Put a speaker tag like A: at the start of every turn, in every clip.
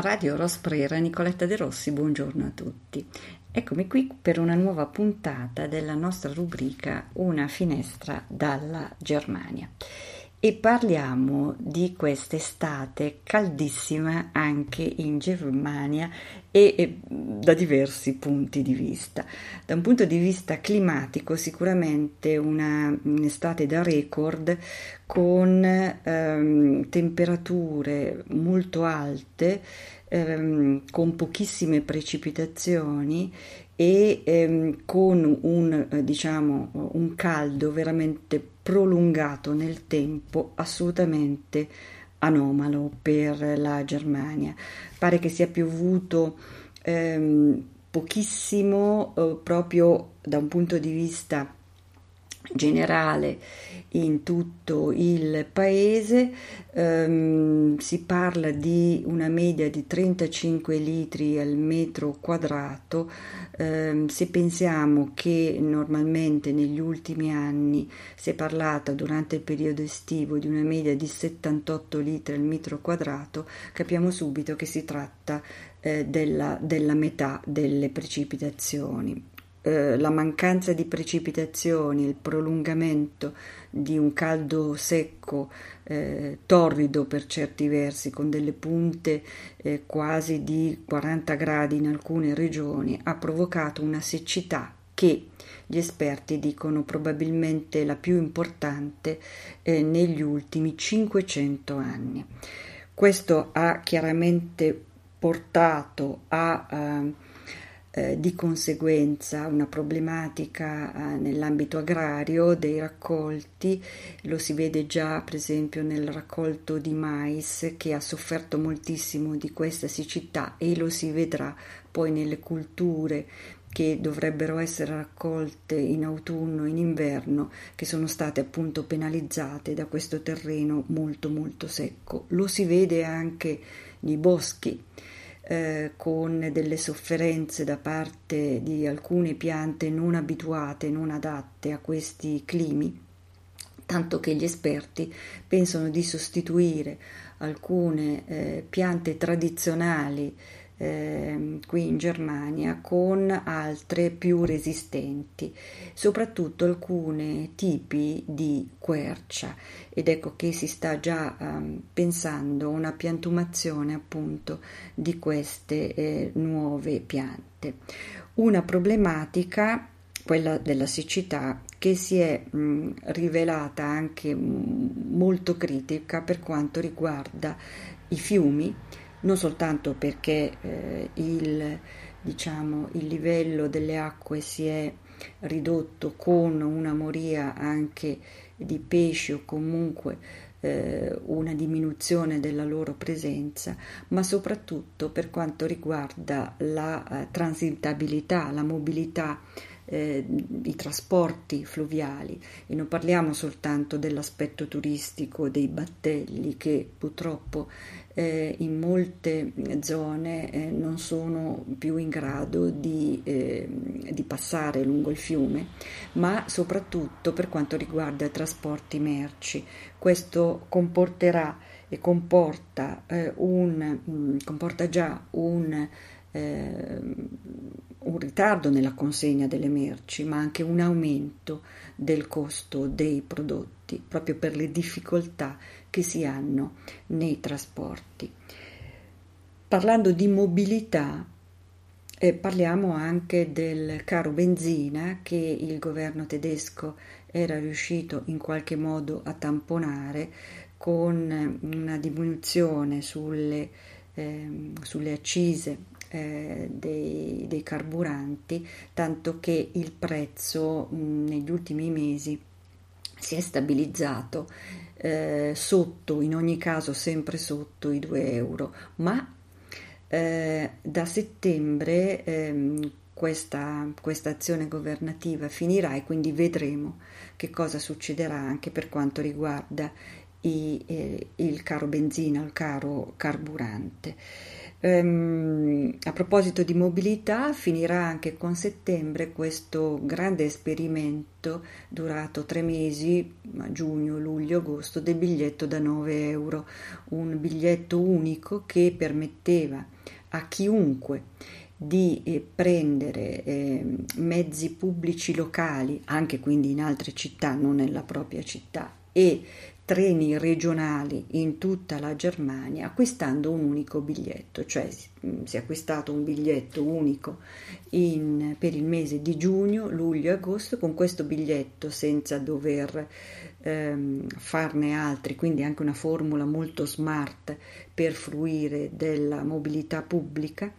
A: Radio Rosprera, Nicoletta De Rossi, buongiorno a tutti. Eccomi qui per una nuova puntata della nostra rubrica Una finestra dalla Germania e parliamo di quest'estate caldissima anche in Germania e, e, da diversi punti di vista. Da un punto di vista climatico sicuramente una, un'estate da record con ehm, temperature molto alte, ehm, con pochissime precipitazioni e ehm, con un, eh, diciamo, un caldo veramente prolungato nel tempo assolutamente anomalo per la Germania. Pare che sia piovuto ehm, pochissimo eh, proprio da un punto di vista generale in tutto il paese, ehm, si parla di una media di 35 litri al metro quadrato, ehm, se pensiamo che normalmente negli ultimi anni si è parlato durante il periodo estivo di una media di 78 litri al metro quadrato, capiamo subito che si tratta eh, della, della metà delle precipitazioni. Eh, la mancanza di precipitazioni, il prolungamento di un caldo secco, eh, torrido per certi versi, con delle punte eh, quasi di 40 gradi in alcune regioni, ha provocato una siccità che gli esperti dicono probabilmente la più importante eh, negli ultimi 500 anni. Questo ha chiaramente portato a eh, eh, di conseguenza una problematica eh, nell'ambito agrario dei raccolti, lo si vede già per esempio nel raccolto di mais che ha sofferto moltissimo di questa siccità e lo si vedrà poi nelle culture che dovrebbero essere raccolte in autunno e in inverno, che sono state appunto penalizzate da questo terreno molto molto secco. Lo si vede anche nei boschi eh, con delle sofferenze da parte di alcune piante non abituate, non adatte a questi climi, tanto che gli esperti pensano di sostituire alcune eh, piante tradizionali eh, qui in Germania con altre più resistenti, soprattutto alcuni tipi di quercia ed ecco che si sta già eh, pensando una piantumazione appunto di queste eh, nuove piante. Una problematica quella della siccità che si è mh, rivelata anche mh, molto critica per quanto riguarda i fiumi non soltanto perché eh, il, diciamo, il livello delle acque si è ridotto con una moria anche di pesci o comunque eh, una diminuzione della loro presenza, ma soprattutto per quanto riguarda la eh, transitabilità, la mobilità eh, i trasporti fluviali e non parliamo soltanto dell'aspetto turistico dei battelli che purtroppo eh, in molte zone eh, non sono più in grado di, ehm, di, passare lungo il fiume, ma soprattutto per quanto riguarda i trasporti merci. Questo comporterà e comporta, eh, un, mm, comporta già un eh, un ritardo nella consegna delle merci, ma anche un aumento del costo dei prodotti, proprio per le difficoltà che si hanno nei trasporti. Parlando di mobilità, eh, parliamo anche del caro benzina che il governo tedesco era riuscito in qualche modo a tamponare con una diminuzione sulle, eh, sulle accise eh, dei, dei, carburanti, tanto che il prezzo mh, negli ultimi mesi si è stabilizzato eh, sotto, in ogni caso sempre sotto i 2 euro, ma eh, da settembre ehm, questa, questa, azione governativa finirà e quindi vedremo che cosa succederà anche per quanto riguarda i, eh, il caro benzina, il caro carburante. Ehm, a proposito di mobilità, finirà anche con settembre questo grande esperimento durato tre mesi, giugno, luglio, agosto, del biglietto da 9 euro, un biglietto unico che permetteva a chiunque di eh, prendere eh, mezzi pubblici locali, anche quindi in altre città, non nella propria città, e treni regionali in tutta la Germania acquistando un unico biglietto, cioè mm, si è acquistato un biglietto unico in, per il mese di giugno, luglio e agosto con questo biglietto senza dover ehm, farne altri, quindi anche una formula molto smart per fruire della mobilità pubblica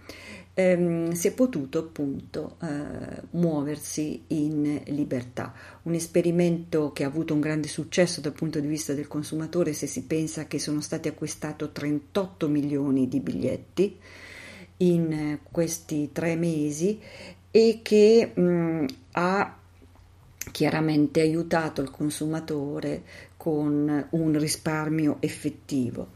A: ehm, si è potuto appunto eh, muoversi in libertà. Un esperimento che ha avuto un grande successo dal punto di vista del consumatore se si pensa che sono stati acquistati 38 milioni di biglietti in questi tre mesi e che mh, ha chiaramente aiutato il consumatore con un risparmio effettivo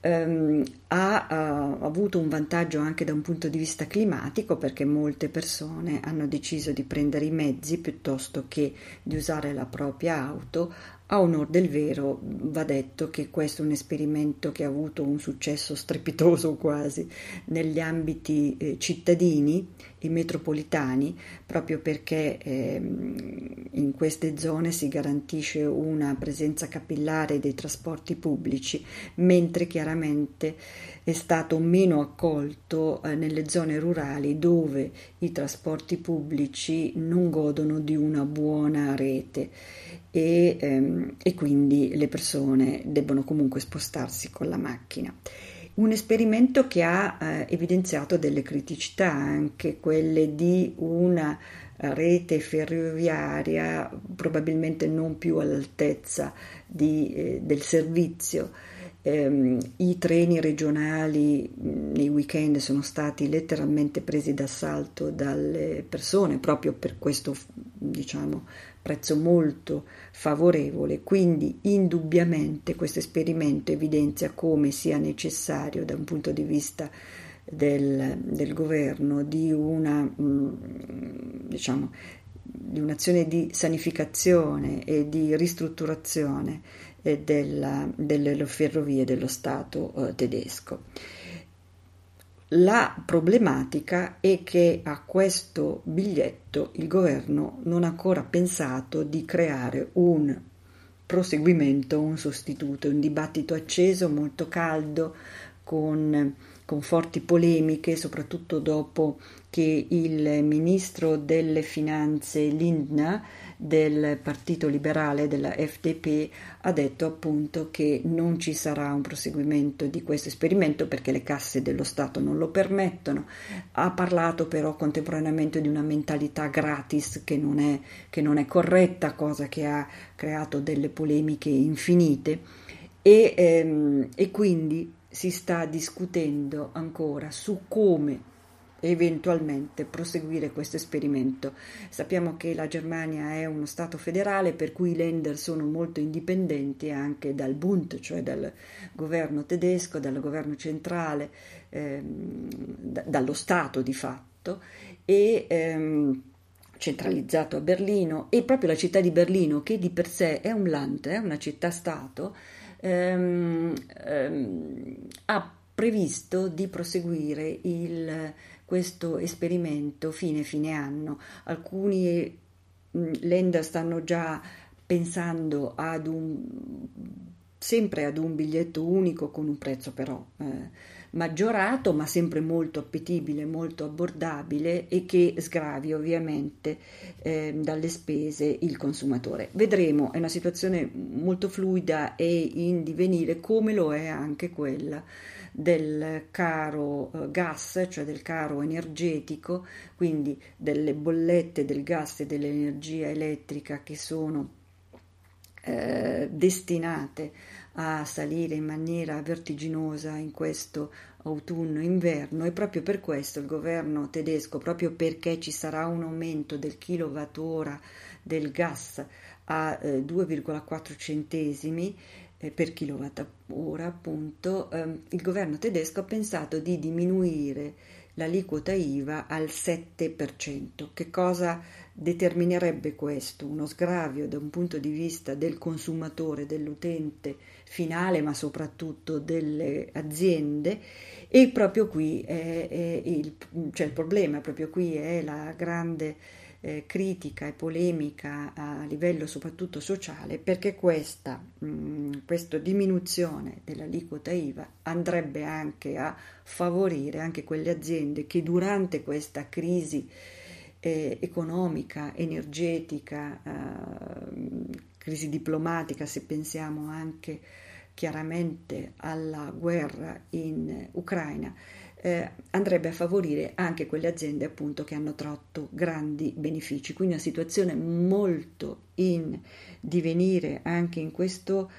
A: ehm, ha, ha avuto un vantaggio anche da un punto di vista climatico perché molte persone hanno deciso di prendere i mezzi piuttosto che di usare la propria auto. A onor del vero va detto che questo è un esperimento che ha avuto un successo strepitoso quasi negli ambiti eh, cittadini e metropolitani, proprio perché eh, in queste zone si garantisce una presenza capillare dei trasporti pubblici, mentre chiaramente è stato meno accolto eh, nelle zone rurali dove i trasporti pubblici non godono di una buona rete e, ehm, e quindi le persone debbono comunque spostarsi con la macchina. Un esperimento che ha eh, evidenziato delle criticità, anche quelle di una rete ferroviaria probabilmente non più all'altezza di, eh, del servizio. Ehm, i treni regionali nei weekend sono stati letteralmente presi d'assalto dalle persone proprio per questo diciamo prezzo molto favorevole. Quindi indubbiamente questo esperimento evidenzia come sia necessario da un punto di vista del, del governo di una diciamo di un'azione di sanificazione e di ristrutturazione della, delle ferrovie dello Stato eh, tedesco. La problematica è che a questo biglietto il governo non ha ancora pensato di creare un proseguimento, un sostituto, un dibattito acceso, molto caldo, con, con forti polemiche, soprattutto dopo che il ministro delle finanze Lindner del Partito Liberale, della FDP, ha detto appunto che non ci sarà un proseguimento di questo esperimento perché le casse dello Stato non lo permettono. Ha parlato però contemporaneamente di una mentalità gratis che non è, che non è corretta, cosa che ha creato delle polemiche infinite e, ehm, e quindi si sta discutendo ancora su come eventualmente proseguire questo esperimento. Sappiamo che la Germania è uno Stato federale per cui i Länder sono molto indipendenti anche dal Bund, cioè dal governo tedesco, dal governo centrale, ehm, d- dallo Stato di fatto e ehm, centralizzato a Berlino e proprio la città di Berlino che di per sé è un Land, è una città-stato, ehm, ehm, ha previsto di proseguire il questo esperimento fine fine anno. Alcuni mm, lender stanno già pensando ad un sempre ad un biglietto unico con un prezzo però eh, maggiorato ma sempre molto appetibile, molto abbordabile e che sgravi ovviamente eh, dalle spese il consumatore. Vedremo, è una situazione molto fluida e in divenire come lo è anche quella del caro eh, gas, cioè del caro energetico, quindi delle bollette del gas e dell'energia elettrica che sono eh, destinate a salire in maniera vertiginosa in questo autunno-inverno e proprio per questo il governo tedesco, proprio perché ci sarà un aumento del kilowattora del gas a eh, 2,4 centesimi, eh, per kilowattora, appunto, ehm, il governo tedesco ha pensato di diminuire l'aliquota IVA al 7%. Che cosa determinerebbe questo? Uno sgravio da un punto di vista del consumatore, dell'utente finale, ma soprattutto delle aziende. E proprio qui è, cioè il problema, proprio qui è la grande eh, critica e polemica a livello soprattutto sociale perché questa, mh, mm, questa diminuzione dell'aliquota IVA andrebbe anche a favorire anche quelle aziende che durante questa crisi eh, economica, energetica, eh, crisi diplomatica, se pensiamo anche chiaramente alla guerra in Ucraina, eh, andrebbe a favorire anche quelle aziende appunto che hanno tratto grandi benefici. Quindi una situazione molto in divenire anche in questo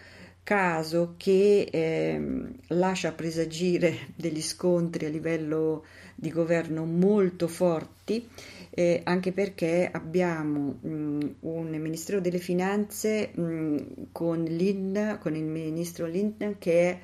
A: caso che eh, lascia presagire degli scontri a livello di governo molto forti, eh, anche perché abbiamo mh, un Ministero delle Finanze mh, con, con il ministro Lindner che è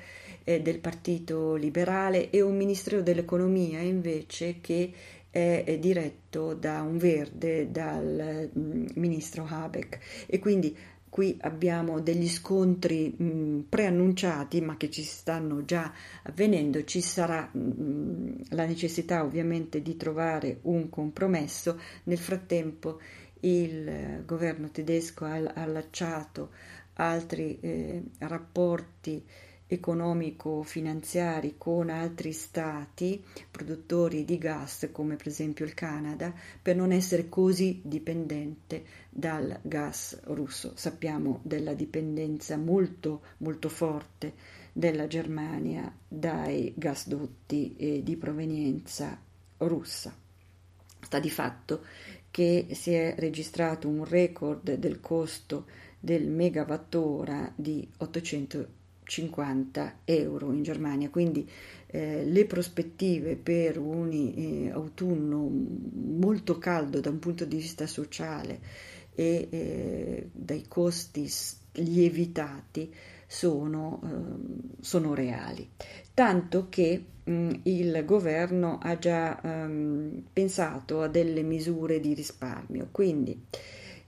A: eh, del Partito Liberale e un Ministero dell'Economia invece che è, diretto da un verde, dal mh, ministro Habeck. E quindi qui abbiamo degli scontri mh, preannunciati ma che ci stanno già avvenendo, ci sarà mh, la necessità ovviamente di trovare un compromesso, nel frattempo il governo tedesco ha allacciato altri eh, rapporti economico-finanziari con altri stati produttori di gas, come per esempio il Canada, per non essere così dipendente dal gas russo. Sappiamo della dipendenza molto, molto forte della Germania dai gasdotti di provenienza russa. Sta di fatto che si è registrato un record del costo del megawattora di 800 50 euro in Germania, quindi eh, le prospettive per un eh, autunno molto caldo da un punto di vista sociale e eh, dai costi lievitati sono, ehm, sono reali. Tanto che mh, il governo ha già um, pensato a delle misure di risparmio, quindi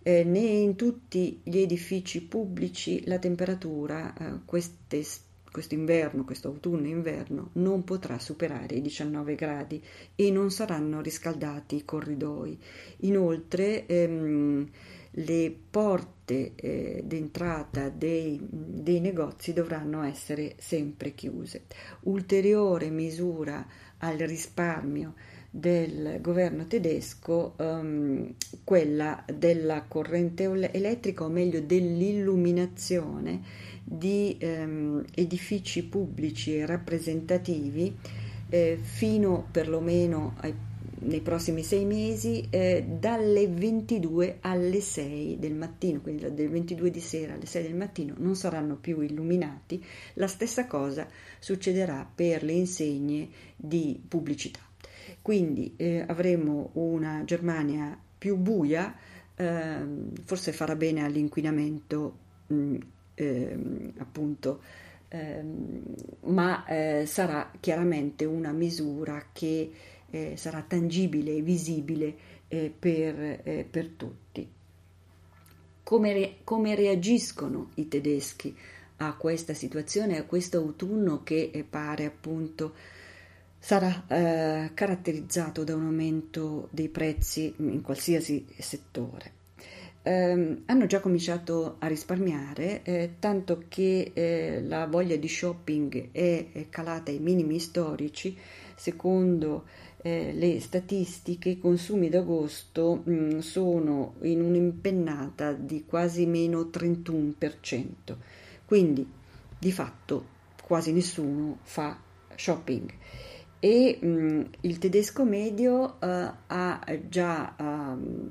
A: eh, né in tutti gli edifici pubblici la temperatura eh, queste, quest'inverno, questo autunno e inverno, non potrà superare i 19 gradi e non saranno riscaldati i corridoi. Inoltre ehm, le porte eh, d'entrata dei, dei negozi dovranno essere sempre chiuse. Ulteriore misura al risparmio del governo tedesco um, quella della corrente elettrica o meglio dell'illuminazione di um, edifici pubblici rappresentativi eh, fino perlomeno ai, nei prossimi sei mesi eh, dalle 22 alle 6 del mattino, quindi dalle 22 di sera alle 6 del mattino non saranno più illuminati. La stessa cosa succederà per le insegne di pubblicità. Quindi eh, avremo una Germania più buia, eh, forse farà bene all'inquinamento, mh, mm, eh, appunto, ehm, ma eh, sarà chiaramente una misura che eh, sarà tangibile e visibile eh, per, per, tutti. Come, re- come reagiscono i tedeschi a questa situazione, a questo autunno che pare appunto sarà eh, caratterizzato da un aumento dei prezzi in qualsiasi settore. Eh, hanno già cominciato a risparmiare, eh, tanto che eh, la voglia di shopping è calata ai minimi storici. Secondo eh, le statistiche, i consumi d'agosto mh, mm, sono in un'impennata di quasi meno 31%, quindi di fatto quasi nessuno fa shopping e mh, il tedesco medio uh, ha già um,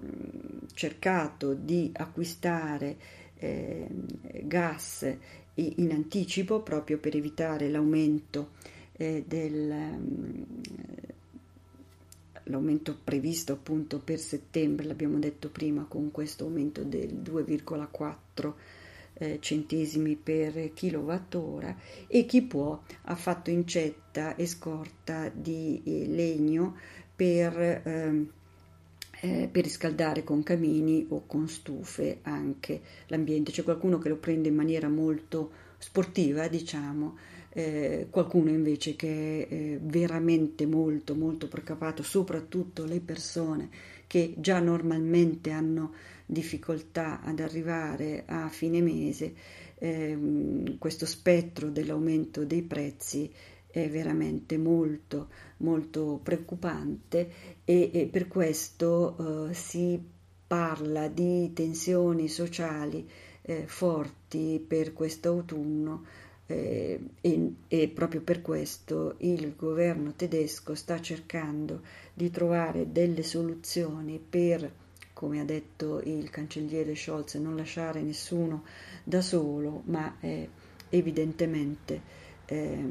A: cercato di acquistare eh, gas in anticipo proprio per evitare l'aumento eh, del um, l'aumento previsto appunto per settembre, l'abbiamo detto prima con questo aumento del 2,4 eh, centesimi per kilowattora e chi può ha fatto incetta e scorta di eh, legno per, ehm, eh, per riscaldare con camini o con stufe anche l'ambiente. C'è qualcuno che lo prende in maniera molto sportiva, diciamo, eh, qualcuno invece che è eh, veramente molto molto preoccupato, soprattutto le persone che già normalmente hanno difficoltà ad arrivare a fine mese, ehm, questo spettro dell'aumento dei prezzi è veramente molto molto preoccupante e, e per questo eh, si parla di tensioni sociali eh, forti per questo autunno eh, e, e, proprio per questo il governo tedesco sta cercando di trovare delle soluzioni per, come ha detto il cancelliere Scholz, non lasciare nessuno da solo, ma eh, evidentemente eh,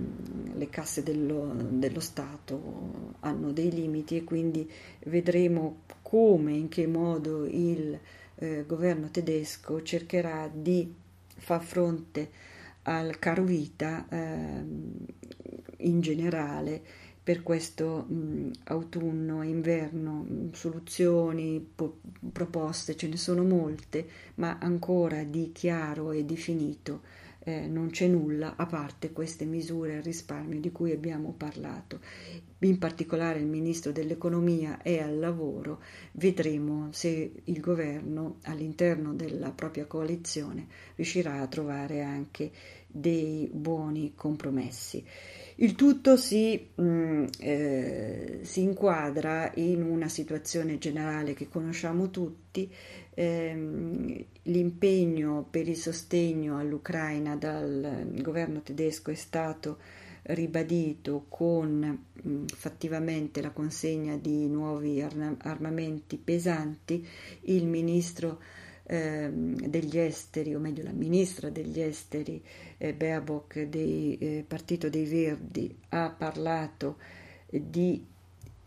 A: le casse dello, dello, Stato hanno dei limiti e quindi vedremo come, in che modo il eh, governo tedesco cercherà di far fronte al caro vita eh, in generale per questo mh, autunno e inverno, soluzioni, po- proposte, ce ne sono molte, ma ancora di chiaro e definito eh, non c'è nulla a parte queste misure al risparmio di cui abbiamo parlato. In particolare il ministro dell'economia e al lavoro vedremo se il governo all'interno della propria coalizione riuscirà a trovare anche dei buoni compromessi. Il tutto si, mh, mm, eh, si, inquadra in una situazione generale che conosciamo tutti, ehm, l'impegno per il sostegno all'Ucraina dal governo tedesco è stato ribadito con mh, mm, fattivamente la consegna di nuovi armamenti pesanti, il ministro eh, degli esteri, o meglio la ministra degli esteri eh, Baerbock del eh, Partito dei Verdi ha parlato di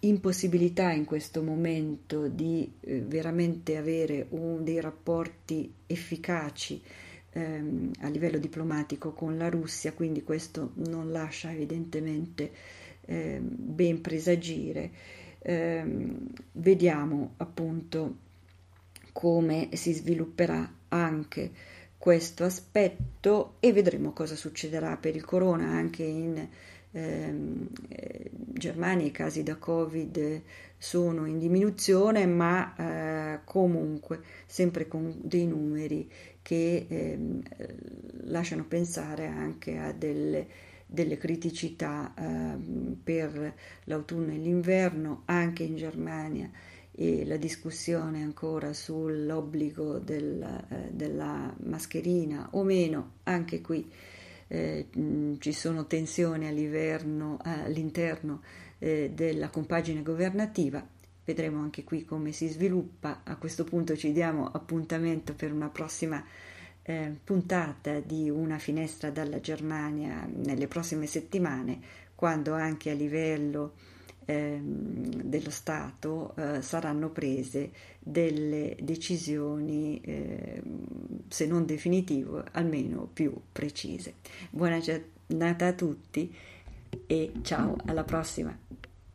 A: impossibilità in questo momento di eh, veramente avere un, dei rapporti efficaci ehm, a livello diplomatico con la Russia, quindi questo non lascia evidentemente eh, ben presagire. Eh, vediamo appunto come si svilupperà anche questo aspetto e vedremo cosa succederà per il corona anche in ehm, eh, Germania i casi da Covid sono in diminuzione ma eh, comunque sempre con dei numeri che eh, lasciano pensare anche a delle, delle criticità ehm, per l'autunno e l'inverno anche in Germania e la discussione ancora sull'obbligo del, eh, della mascherina o meno, anche qui eh, ci sono tensioni all'interno eh, della compagine governativa. Vedremo anche qui come si sviluppa. A questo punto ci diamo appuntamento per una prossima eh, puntata di una finestra dalla Germania nelle prossime settimane, quando anche a livello dello Stato eh, saranno prese delle decisioni, eh, se non definitive, almeno più precise. Buona giornata a tutti e ciao, alla prossima!